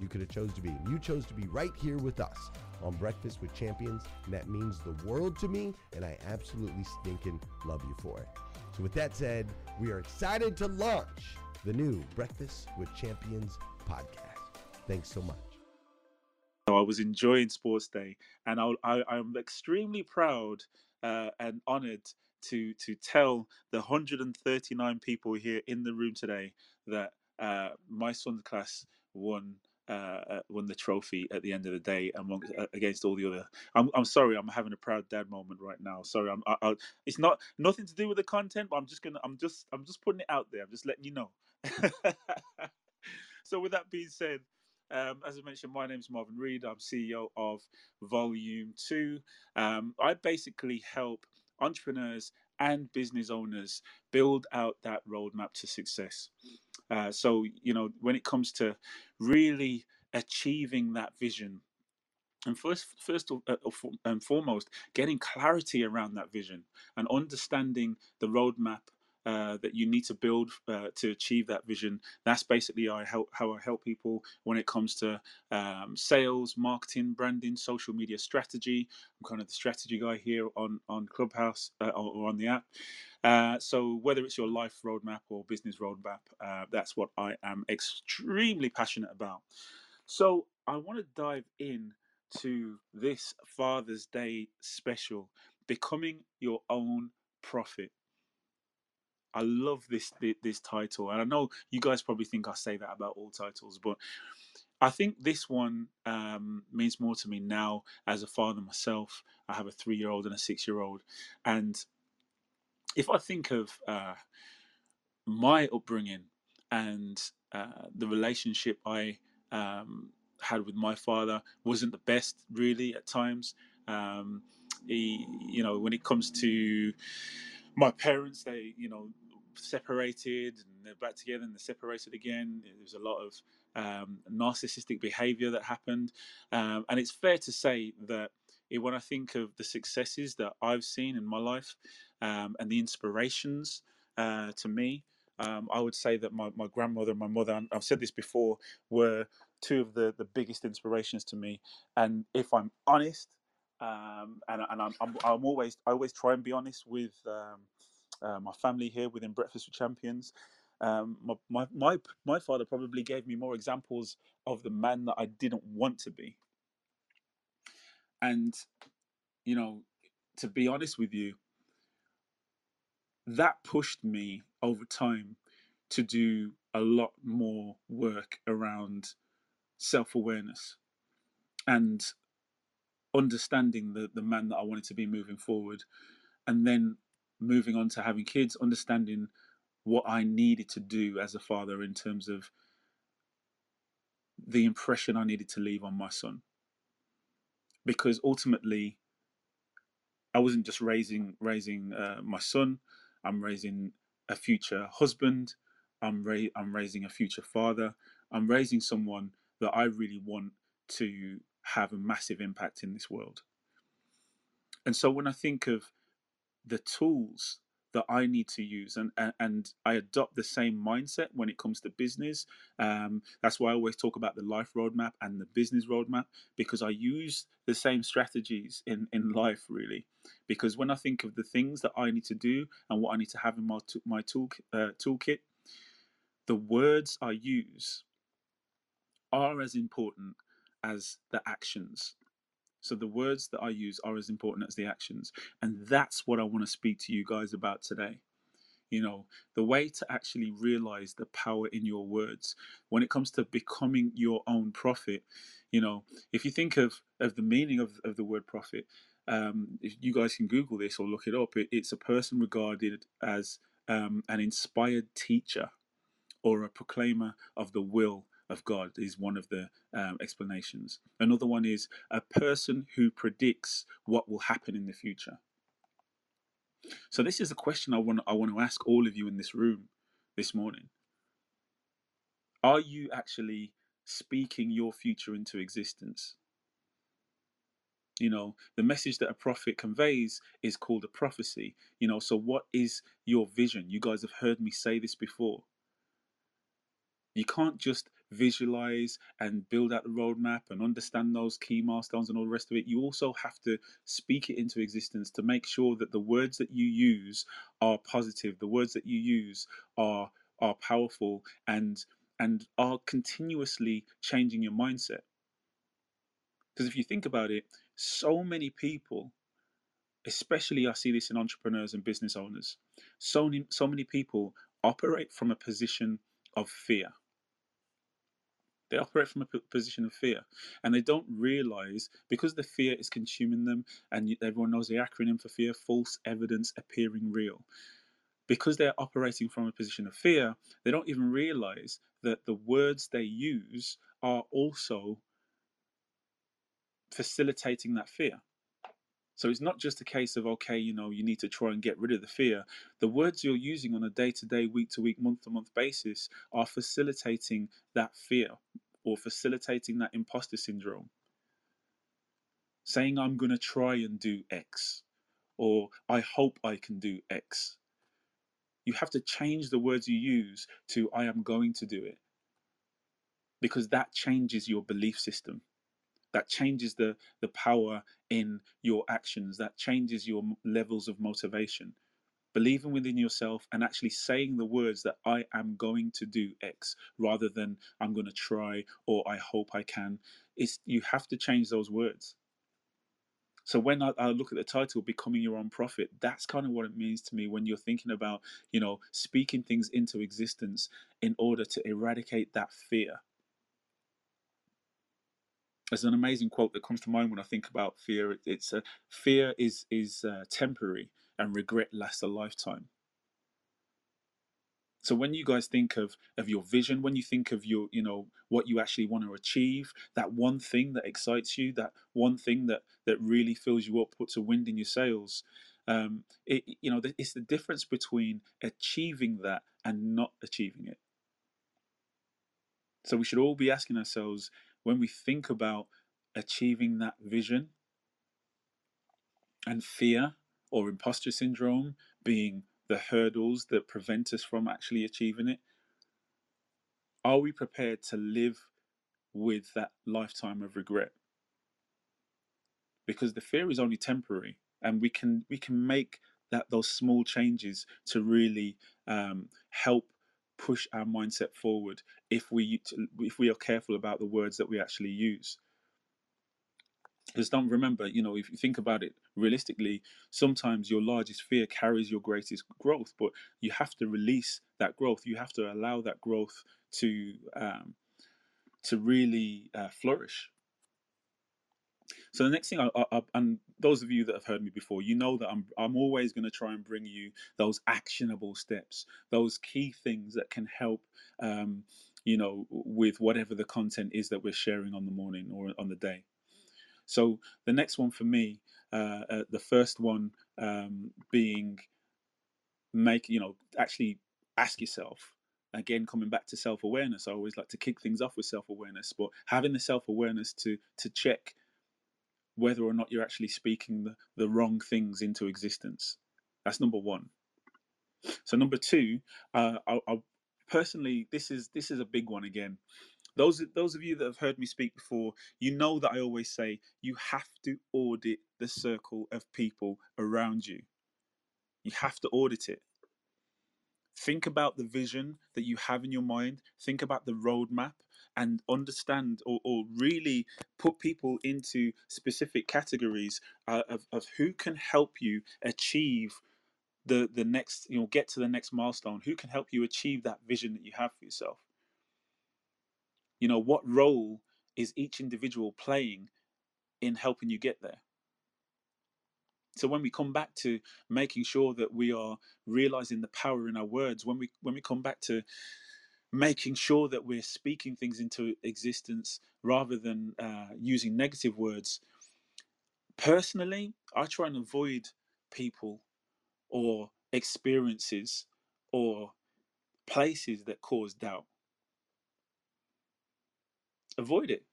you could have chose to be. You chose to be right here with us on Breakfast with Champions, and that means the world to me, and I absolutely stinking love you for it. So with that said, we are excited to launch the new Breakfast with Champions podcast. Thanks so much. I was enjoying Sports Day, and I, I, I'm extremely proud uh, and honored to to tell the 139 people here in the room today that uh, my son's class won uh, uh, won the trophy at the end of the day among uh, against all the other. I'm, I'm sorry, I'm having a proud dad moment right now. Sorry, I'm. I, I, it's not nothing to do with the content, but I'm just gonna. I'm just. I'm just putting it out there. I'm just letting you know. so with that being said. Um, as I mentioned, my name is Marvin Reed. I'm CEO of Volume 2. Um, I basically help entrepreneurs and business owners build out that roadmap to success. Uh, so, you know, when it comes to really achieving that vision, and first, first uh, and foremost, getting clarity around that vision and understanding the roadmap uh, that you need to build uh, to achieve that vision. That's basically I help, how I help people when it comes to um, sales, marketing, branding, social media strategy. I'm kind of the strategy guy here on on Clubhouse uh, or, or, on the app. Uh, so whether it's your life roadmap or business roadmap, uh, that's what I am extremely passionate about. So I want to dive in to this Father's Day special, becoming your own prophet. I love this this title, and I know you guys probably think I say that about all titles, but I think this one um, means more to me now as a father myself. I have a three year old and a six year old, and if I think of uh, my upbringing and uh, the relationship I um, had with my father wasn't the best, really, at times. Um, he, you know, when it comes to my parents, they, you know, separated and they're back together and they're separated again. There's a lot of um, narcissistic behavior that happened. Um, and it's fair to say that it, when I think of the successes that I've seen in my life um, and the inspirations uh, to me, um, I would say that my, my grandmother and my mother, I've said this before, were two of the, the biggest inspirations to me. And if I'm honest, um, and, and I'm, I'm, I'm, always I always try and be honest with um, uh, my family here within Breakfast with Champions. Um, my, my, my, my father probably gave me more examples of the man that I didn't want to be. And, you know, to be honest with you, that pushed me over time to do a lot more work around self awareness and understanding the, the man that I wanted to be moving forward. And then moving on to having kids, understanding what I needed to do as a father in terms of the impression I needed to leave on my son. Because ultimately, I wasn't just raising raising uh, my son. I'm raising a future husband. I'm ra- I'm raising a future father. I'm raising someone that I really want to have a massive impact in this world. And so when I think of the tools that I need to use, and and, I adopt the same mindset when it comes to business. Um, that's why I always talk about the life roadmap and the business roadmap because I use the same strategies in in life really. Because when I think of the things that I need to do and what I need to have in my my tool uh, toolkit, the words I use are as important as the actions. So the words that I use are as important as the actions. And that's what I want to speak to you guys about today. You know, the way to actually realize the power in your words when it comes to becoming your own prophet. You know, if you think of, of the meaning of, of the word prophet, um, if you guys can Google this or look it up, it, it's a person regarded as um, an inspired teacher or a proclaimer of the will of God is one of the um, explanations. Another one is a person who predicts what will happen in the future. So this is a question I want I want to ask all of you in this room this morning. Are you actually speaking your future into existence? You know, the message that a prophet conveys is called a prophecy. You know, so what is your vision? You guys have heard me say this before. You can't just visualize and build out the roadmap and understand those key milestones and all the rest of it. You also have to speak it into existence to make sure that the words that you use are positive, the words that you use are are powerful and and are continuously changing your mindset. Because if you think about it, so many people, especially I see this in entrepreneurs and business owners, so many, so many people operate from a position of fear. They operate from a position of fear, and they don't realize because the fear is consuming them, and everyone knows the acronym for fear: false evidence appearing real. Because they're operating from a position of fear, they don't even realize that the words they use are also facilitating that fear. So it's not just a case of, okay, you know, you need to try and get rid of the fear. The words you're using on a day to day, week to week, month to month basis are facilitating that fear or facilitating that imposter syndrome. Saying, I'm going to try and do X, or I hope I can do X. You have to change the words you use to I am going to do it because that changes your belief system. That changes the, the power in your actions. That changes your levels of motivation. Believing within yourself and actually saying the words that I am going to do X rather than I'm going to try or I hope I can. It's, you have to change those words. So when I, I, look at the title, becoming your own prophet, that's kind of what it means to me when you're thinking about, you know, speaking things into existence in order to eradicate that fear. There's an amazing quote that comes to mind when I think about fear. It's uh, fear is is uh, temporary and regret lasts a lifetime. So when you guys think of of your vision, when you think of your, you know, what you actually want to achieve, that one thing that excites you, that one thing that that really fills you up, puts a wind in your sails, um, it, you know, it's the difference between achieving that and not achieving it. So we should all be asking ourselves when we think about achieving that vision and fear or imposter syndrome being the hurdles that prevent us from actually achieving it? Are we prepared to live with that lifetime of regret? Because the fear is only temporary, and we can we can make that those small changes to really um, help push our mindset forward if we if we are careful about the words that we actually use. Because don't remember you know if you think about it realistically sometimes your largest fear carries your greatest growth but you have to release that growth. You have to allow that growth to um, to really uh, flourish. So the next thing, I, I, and those of you that have heard me before, you know that I'm I'm always going to try and bring you those actionable steps, those key things that can help, um, you know, with whatever the content is that we're sharing on the morning or on the day. So the next one for me, uh, uh, the first one um, being make you know actually ask yourself again coming back to self-awareness i always like to kick things off with self-awareness but having the self-awareness to to check whether or not you're actually speaking the, the wrong things into existence that's number one so number two uh, I, I personally this is this is a big one again those those of you that have heard me speak before, you know that I always say you have to audit the circle of people around you. You have to audit it. Think about the vision that you have in your mind. Think about the roadmap and understand or, or really put people into specific categories uh, of, of who can help you achieve the, the next, you know, get to the next milestone, who can help you achieve that vision that you have for yourself? You know what role is each individual playing in helping you get there? So when we come back to making sure that we are realizing the power in our words when we when we come back to making sure that we're speaking things into existence rather than uh, using negative words personally i try and avoid people or experiences or places that cause doubt avoid it.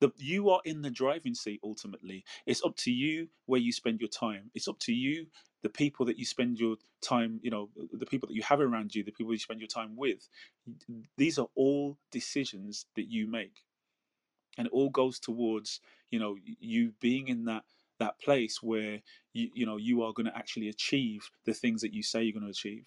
The, you are in the driving seat ultimately. It's up to you where you spend your time. It's up to you, the people that you spend your time, you know, uh, the people that you have around you, the people you spend your time with. These are all decisions that you make. And it all goes towards, you know, you being in that that place where you you know you are going to actually achieve the things that you say you're going to achieve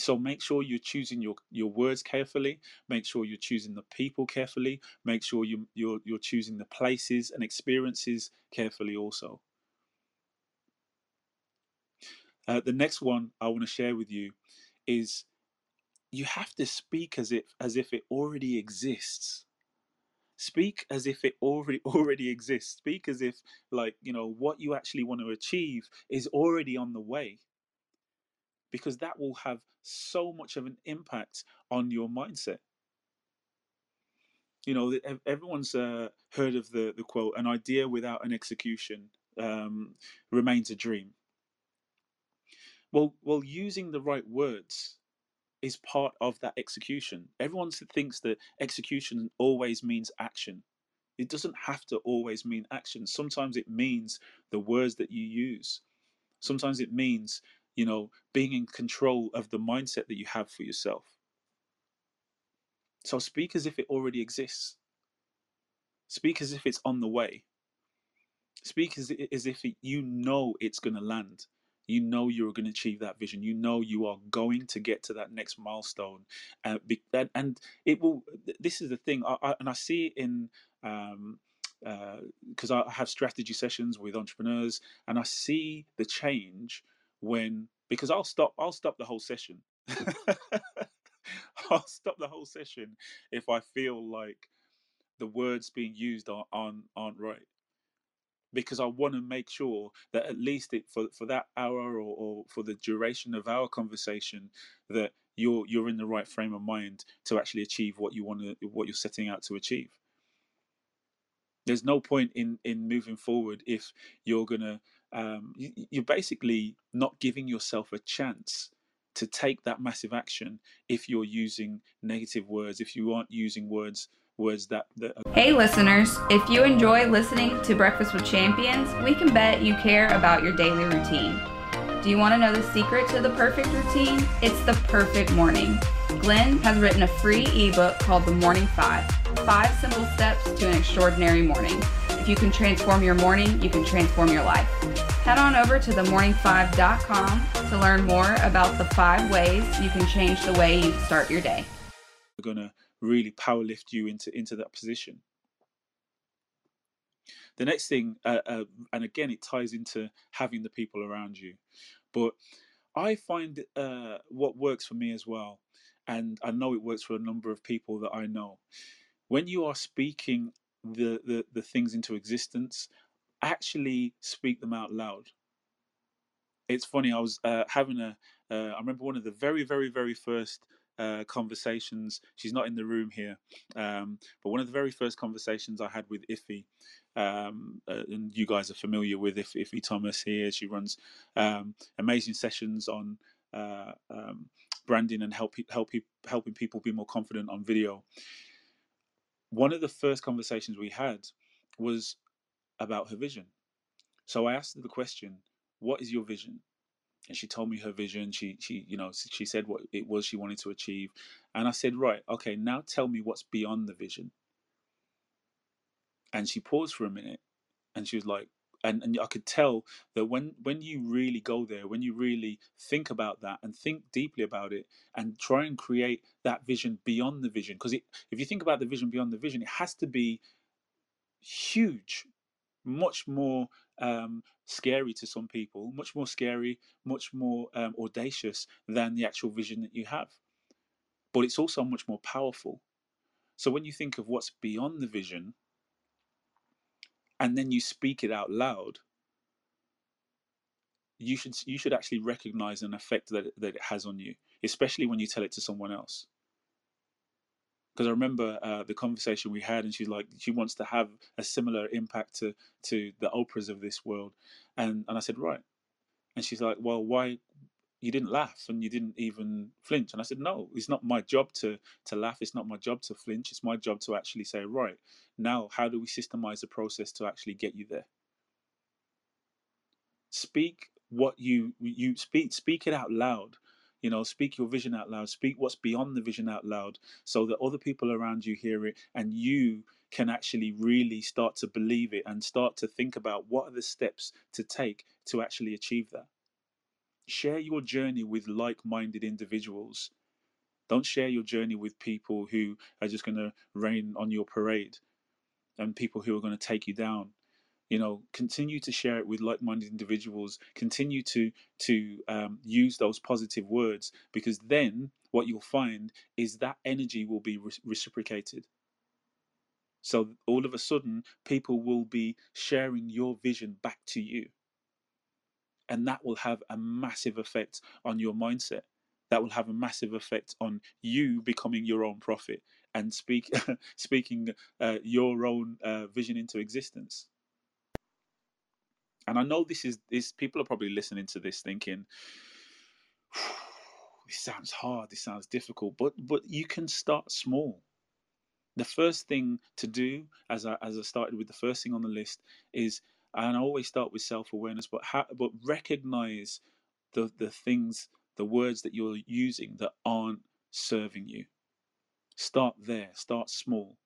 so make sure you're choosing your your words carefully. Make sure you're choosing the people carefully. Make sure you you're you're choosing the places and experiences carefully also. Uh, the next one i want to share with you is you have to speak as if as if it already exists. Speak as if it already already exists. Speak as if like you know what you actually want to achieve is already on the way because that will have so much of an impact on your mindset. You know, everyone's uh, heard of the, the quote, an idea without an execution um, remains a dream. Well, well, using the right words is part of that execution. Everyone thinks that execution always means action. It doesn't have to always mean action. Sometimes it means the words that you use. Sometimes it means you know, being in control of the mindset that you have for yourself. So speak as if it already exists. Speak as if it's on the way. Speak as, as if you know it's going to land. You know you're going to achieve that vision. You know you are going to get to that next milestone. Uh, and, and, it will. This is the thing, I, I, and I see it in um, because uh, I have strategy sessions with entrepreneurs, and I see the change when because I'll stop I'll stop the whole session. I'll stop the whole session if I feel like the words being used are, aren't aren't right because I want to make sure that at least it for for that hour or, or for the duration of our conversation that you're you're in the right frame of mind to actually achieve what you want to what you're setting out to achieve there's no point in in moving forward if you're gonna um, you, you're basically not giving yourself a chance to take that massive action if you're using negative words if you aren't using words words that, that hey listeners. If you enjoy listening to breakfast with champions we can bet you care about your daily routine. Do you want to know the secret to the perfect routine? It's the perfect morning. Glenn has written a free ebook called the morning five five simple steps to an extraordinary morning. You can transform your morning, you can transform your life. Head on over to themorning5.com to learn more about the five ways you can change the way you start your day. We're going to really power lift you into, into that position. The next thing, uh, uh, and again, it ties into having the people around you, but I find uh, what works for me as well, and I know it works for a number of people that I know, when you are speaking the, the, the things into existence, actually speak them out loud. It's funny, I was uh, having a. Uh, I remember one of the very, very, very first uh, conversations. She's not in the room here, um, but one of the very first conversations I had with Iffy, um, uh, and you guys are familiar with If, Iffy Thomas here. She runs um, amazing sessions on uh, um, branding and help, help, helping people be more confident on video one of the first conversations we had was about her vision. So I asked her the question, "What is your vision?" And she told me her vision. She she you know she said what it was she wanted to achieve, and I said, "Right, okay, now tell me what's beyond the vision." And she paused for a minute, and she was like, and, and I could tell that when when you really go there, when you really think about that and think deeply about it, and try and create that vision beyond the vision, because if you think about the vision beyond the vision, it has to be huge, much more um, scary to some people, much more scary, much more um, audacious than the actual vision that you have. But it's also much more powerful. So when you think of what's beyond the vision, and then you speak it out loud you should you should actually recognize an effect that that it has on you especially when you tell it to someone else. Because I remember uh, the conversation we had, and she's like, she wants to have a similar impact to to the Oprahs of this world, and and I said, right, and she's like, well, why you didn't laugh and you didn't even flinch. And i said no it's not my job to to laugh. It's not my job to flinch. It's my job to actually say right now how do we systemize the process to actually get you there speak what you you speak speak it out loud you know speak your vision out loud speak what's beyond the vision out loud so that other people around you hear it and you can actually really start to believe it and start to think about what are the steps to take to actually achieve that share your journey with like-minded individuals. Don't share your journey with people who are just going to rain on your parade and people who are going to take you down. You know continue to share it with like-minded individuals. Continue to to um, use those positive words because then what you'll find is that energy will be re- reciprocated. So all of a sudden people will be sharing your vision back to you and that will have a massive effect on your mindset. That will have a massive effect on you becoming your own prophet and speak speaking uh, your own uh, vision into existence. And i know this is this people are probably listening to this thinking this sounds hard this sounds difficult but but you can start small. The first thing to do as I, as I started with the first thing on the list is and I always start with self awareness, but but recognize the the things, the words that you're using that aren't serving you. Start there. Start small.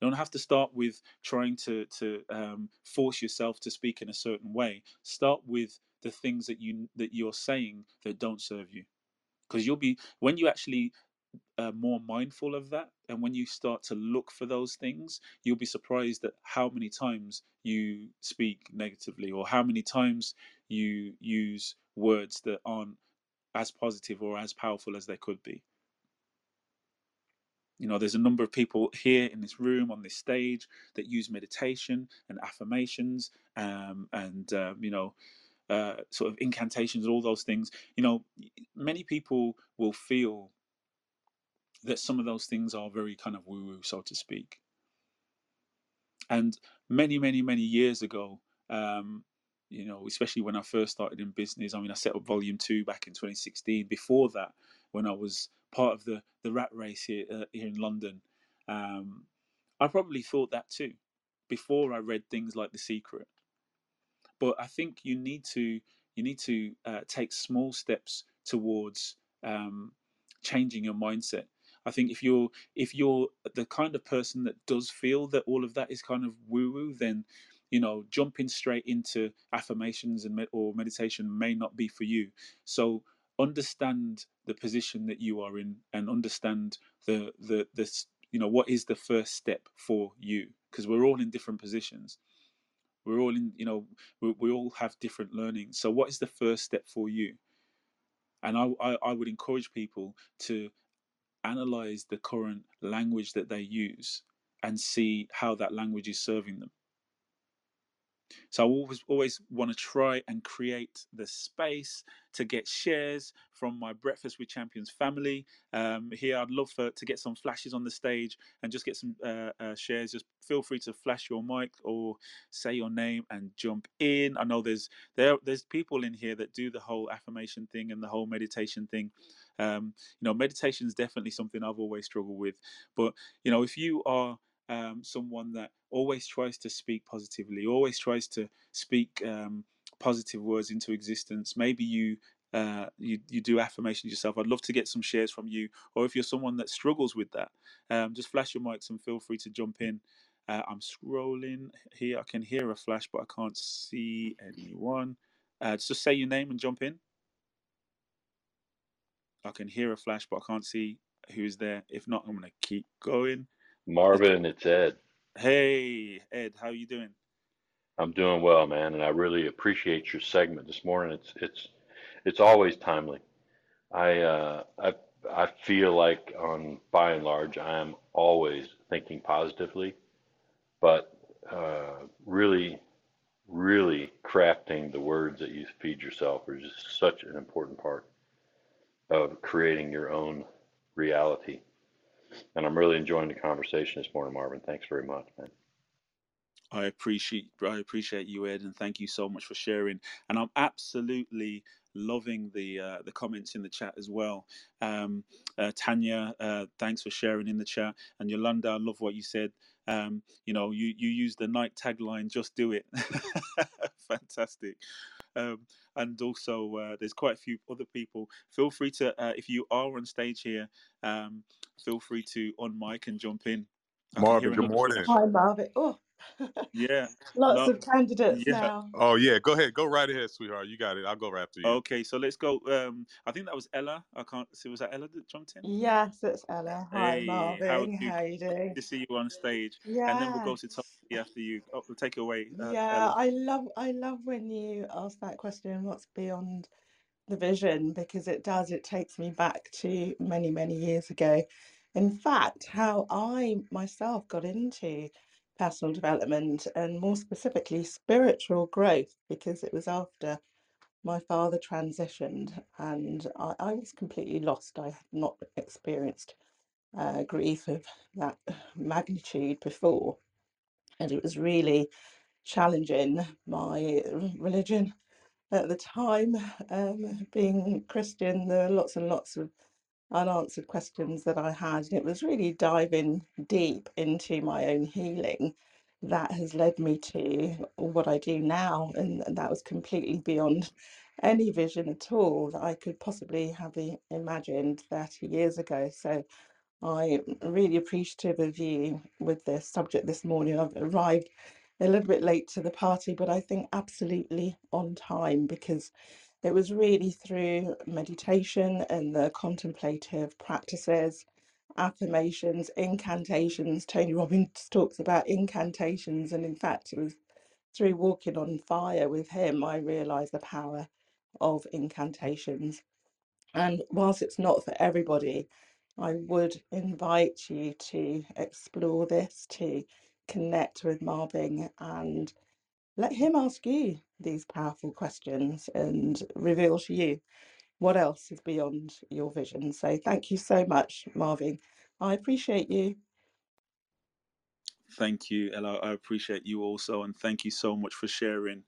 You don't have to start with trying to to um, force yourself to speak in a certain way. Start with the things that you that you're saying that don't serve you, because you'll be when you actually uh, more mindful of that, and when you start to look for those things, you'll be surprised at how many times you speak negatively or how many times you use words that aren't as positive or as powerful as they could be. You know, there's a number of people here in this room, on this stage, that use meditation and affirmations um, and, um, you know, uh, sort of incantations and all those things. You know, many people will feel that some of those things are very kind of woo woo, so to speak. And many, many, many years ago, um, you know, especially when I first started in business, I mean, I set up Volume 2 back in 2016. Before that, when I was part of the the rat race here uh, here in London. Um, I probably thought that too before I read things like The Secret. But I think you need to you need to uh, take small steps towards um, changing your mindset. I think if you're if you're the kind of person that does feel that all of that is kind of woo woo, then you know jumping straight into affirmations and med- or meditation may not be for you. So understand the position that you are in and understand the the this you know what is the first step for you because we're all in different positions. We're all in you know we, we all have different learnings. So what is the first step for you? And I, I i would encourage people to analyze the current language that they use and see how that language is serving them so I always always want to try and create the space to get shares from my Breakfast with Champions family. Um, here, I'd love for, to get some flashes on the stage and just get some uh, uh, shares. Just feel free to flash your mic or say your name and jump in. I know there's there there's people in here that do the whole affirmation thing and the whole meditation thing. Um, you know, meditation is definitely something I've always struggled with. But you know, if you are um, someone that always tries to speak positively, always tries to speak um, positive words into existence. Maybe you uh, you you do affirmations yourself. I'd love to get some shares from you, or if you're someone that struggles with that, um, just flash your mics and feel free to jump in. Uh, I'm scrolling here. I can hear a flash, but I can't see anyone. Uh, just say your name and jump in. I can hear a flash, but I can't see who's there. If not, I'm going to keep going. Marvin, it's Ed. Hey, Ed, how you doing? I'm doing well, man, and I really appreciate your segment this morning. It's it's it's always timely. I uh, I I feel like, on by and large, I am always thinking positively, but uh, really, really crafting the words that you feed yourself is just such an important part of creating your own reality. And I'm really enjoying the conversation this morning, Marvin. Thanks very much, man. I appreciate I appreciate you, Ed, and thank you so much for sharing. And I'm absolutely loving the uh, the comments in the chat as well. Um, uh, Tanya, uh, thanks for sharing in the chat, and Yolanda, I love what you said. Um, you know, you you use the Nike tagline, "Just do it." Fantastic. Um, and also, uh, there's quite a few other people. Feel free to, uh, if you are on stage here, um, feel free to on mic and jump in. Marvin, good morning. Hi, Marvin. Oh, Yeah. lots No, of candidates yeah. now. Oh yeah, go ahead, go right ahead, sweetheart. You got it. I'll go right after you. Okay, so let's go. Um, I think that was Ella. I can't see. Was that Ella that jumped in? Yes, it's Ella. Hi, Hey, how Marvin. you? How you doing? Good to see you on stage. Yeah. And then we'll go to Yes. Tony after you. Oh, we'll take it away, uh, Yeah, Ella. I love I love when you ask that question, what's beyond the vision? Because it does, it takes me back to many, many years ago. In fact, how I myself got into personal development and more specifically spiritual growth, because it was after my father transitioned and I, I was completely lost. I had not experienced uh, grief of that magnitude before, and it was really challenging my religion at the time. Um, being Christian, there are lots and lots of unanswered questions that I had, and it was really diving deep into my own healing that has led me to what I do now, and that was completely beyond any vision at all that I could possibly have imagined 30 years ago. So I'm mm, really appreciative of you with this subject this morning. I've arrived a little bit late to the party, but I think absolutely on time because it was really through meditation and the contemplative practices, affirmations, incantations. Tony Robbins talks about incantations, and in fact, it was through walking on fire with him I realised the power of incantations. And whilst it's not for everybody, I would invite you to explore this, to connect with Marvin and let him ask you these powerful questions and reveal to you what else is beyond your vision. So thank you so much, Marvin. I appreciate you. Thank you, Ella. I appreciate you also, and thank you so much for sharing.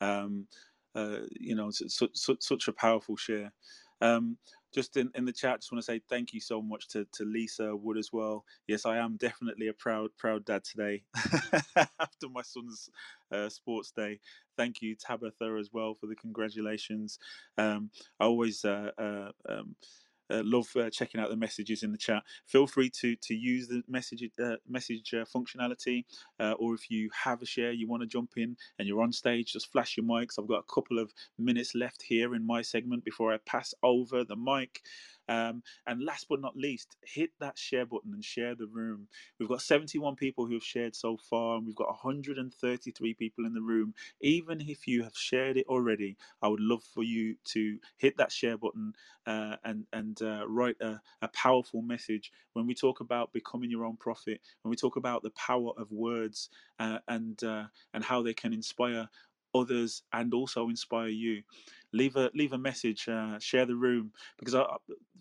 Um, uh, you know, such, such, such a powerful share. Um, just in, in the chat, just want to say thank you so much to, to Lisa Wood as well. Yes, I am definitely a proud proud dad today after my son's uh, sports day. Thank you, Tabitha, as well for the congratulations. Um, I always uh, uh, um, uh, love uh, checking out the messages in the chat. Feel free to to use the message uh, message uh, functionality, uh, or if you have a share you want to jump in and you're on stage, just flash your mics. I've got a couple of minutes left here in my segment before I pass over the mic. Um, and last but not least, hit that share button and share the room. We've got 71 people who have shared so far, and we've got 133 people in the room. Even if you have shared it already, I would love for you to hit that share button uh, and and uh, write a, a powerful message. When we talk about becoming your own prophet, when we talk about the power of words uh, and uh, and how they can inspire others and also inspire you. Leave a leave a message uh, share the room because I,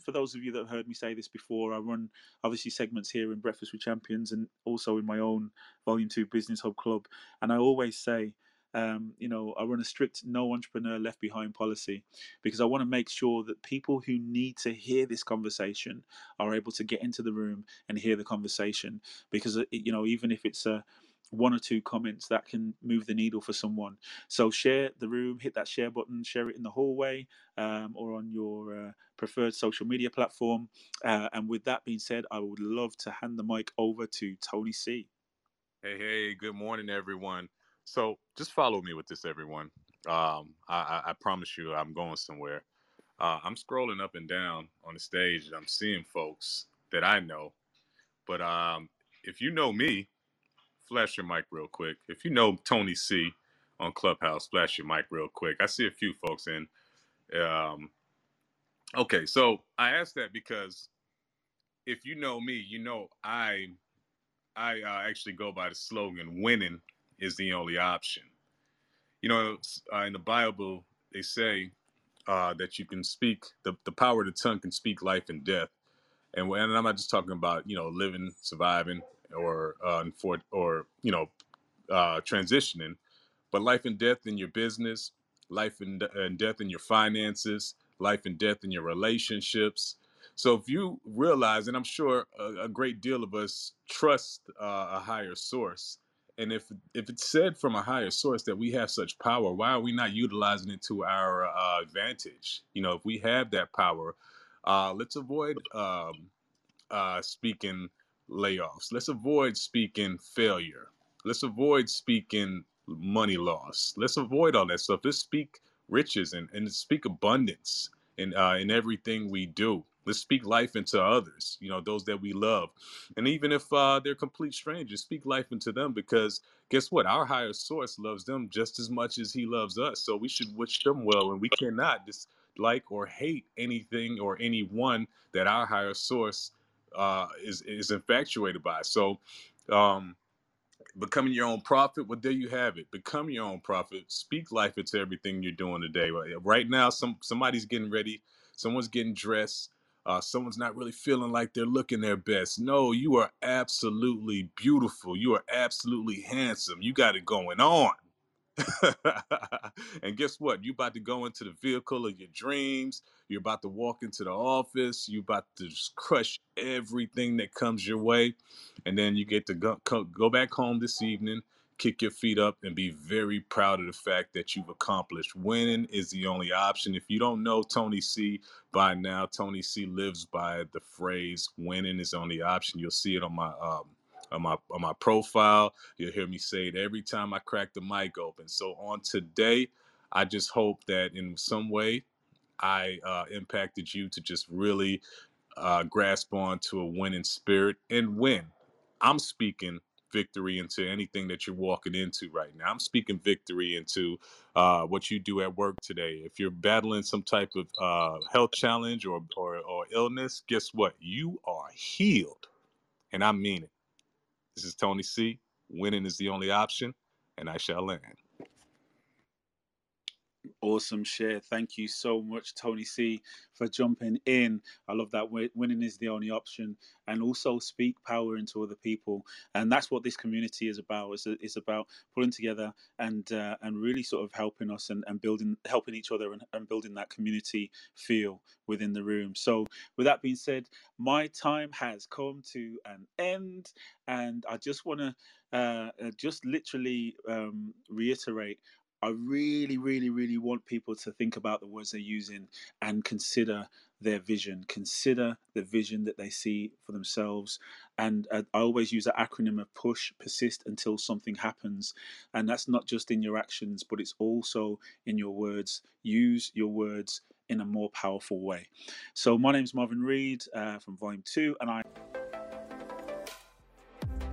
for those of you that have heard me say this before i run obviously segments here in breakfast with champions and also in my own volume 2 business hub club. And i always say um, you know i run a strict no entrepreneur left behind policy because i want to make sure that people who need to hear this conversation are able to get into the room and hear the conversation. Because uh, you know even if it's a one or two comments that can move the needle for someone. So share the room, hit that share button, share it in the hallway um, or on your uh, preferred social media platform. Uh, and with that being said, I would love to hand the mic over to Tony C. Hey, hey, good morning, everyone. So just follow me with this, everyone. Um, I, I, promise you, I'm going somewhere. Uh, I'm scrolling up and down on the stage and I'm seeing folks that I know. But um, if you know me, flash your mic real quick. If you know Tony C on Clubhouse, flash your mic real quick. I see a few folks in. Um, okay, so I asked that because if you know me, you know I I uh, actually go by the slogan "Winning is the only option." You know, uh, in the Bible, they say uh, that you can speak the the power of the tongue can speak life and death. And, and I'm not just talking about you know living, surviving, or uh, for or you know uh, transitioning, but life and death in your business, life and, and death in your finances, life and death in your relationships. So if you realize, and I'm sure a, a great deal of us trust uh, a higher source, and if if it's said from a higher source that we have such power, why are we not utilizing it to our uh, advantage? You know, if we have that power, uh, let's avoid um, uh, speaking layoffs. Let's avoid speaking failure. Let's avoid speaking money loss. Let's avoid all that stuff. Let's speak riches and, and speak abundance in uh, in everything we do. Let's speak life into others, you know, those that we love. And even if uh, they're complete strangers, speak life into them because guess what? Our higher source loves them just as much as he loves us. So we should wish them well. And we cannot dislike or hate anything or anyone that our higher source uh, is is infatuated by. So, um, becoming your own prophet. Well, there you have it. Become your own prophet. Speak life into everything you're doing today. Right now, some somebody's getting ready. Someone's getting dressed. Uh, someone's not really feeling like they're looking their best. No, you are absolutely beautiful. You are absolutely handsome. You got it going on. and guess what? You about to go into the vehicle of your dreams. You're about to walk into the office. You're about to just crush everything that comes your way. And then you get to go, go back home this evening, kick your feet up and be very proud of the fact that you've accomplished. Winning is the only option. If you don't know Tony C by now, Tony C lives by the phrase "winning is the only option." You'll see it on my um, on my on my profile. You'll hear me say it every time I crack the mic open. So on today, I just hope that in some way I uh, impacted you to just really uh, grasp on to a winning spirit and win. I'm speaking victory into anything that you're walking into right now. I'm speaking victory into uh, what you do at work today. If you're battling some type of uh, health challenge or, or, or illness, guess what? You are healed. And I mean it. This is Tony C. Winning is the only option, and I shall land. Awesome share. Thank you so much, Tony C, for jumping in. I love that winning is the only option, and also speak power into other people. And that's what this community is about. It's, it's about pulling together and uh, and really sort of helping us and, and building, helping each other and, and building that community feel within the room. So, with that being said, my time has come to an end, and I just want to uh, uh, just literally um, reiterate I really, really, really want people to think about the words they're using and consider their vision, consider the vision that they see for themselves. And uh, I always use the acronym of push, persist until something happens. And that's not just in your actions, but it's also in your words. Use your words in a more powerful way. So, my name is Marvin Reed uh, from Volume 2, and I.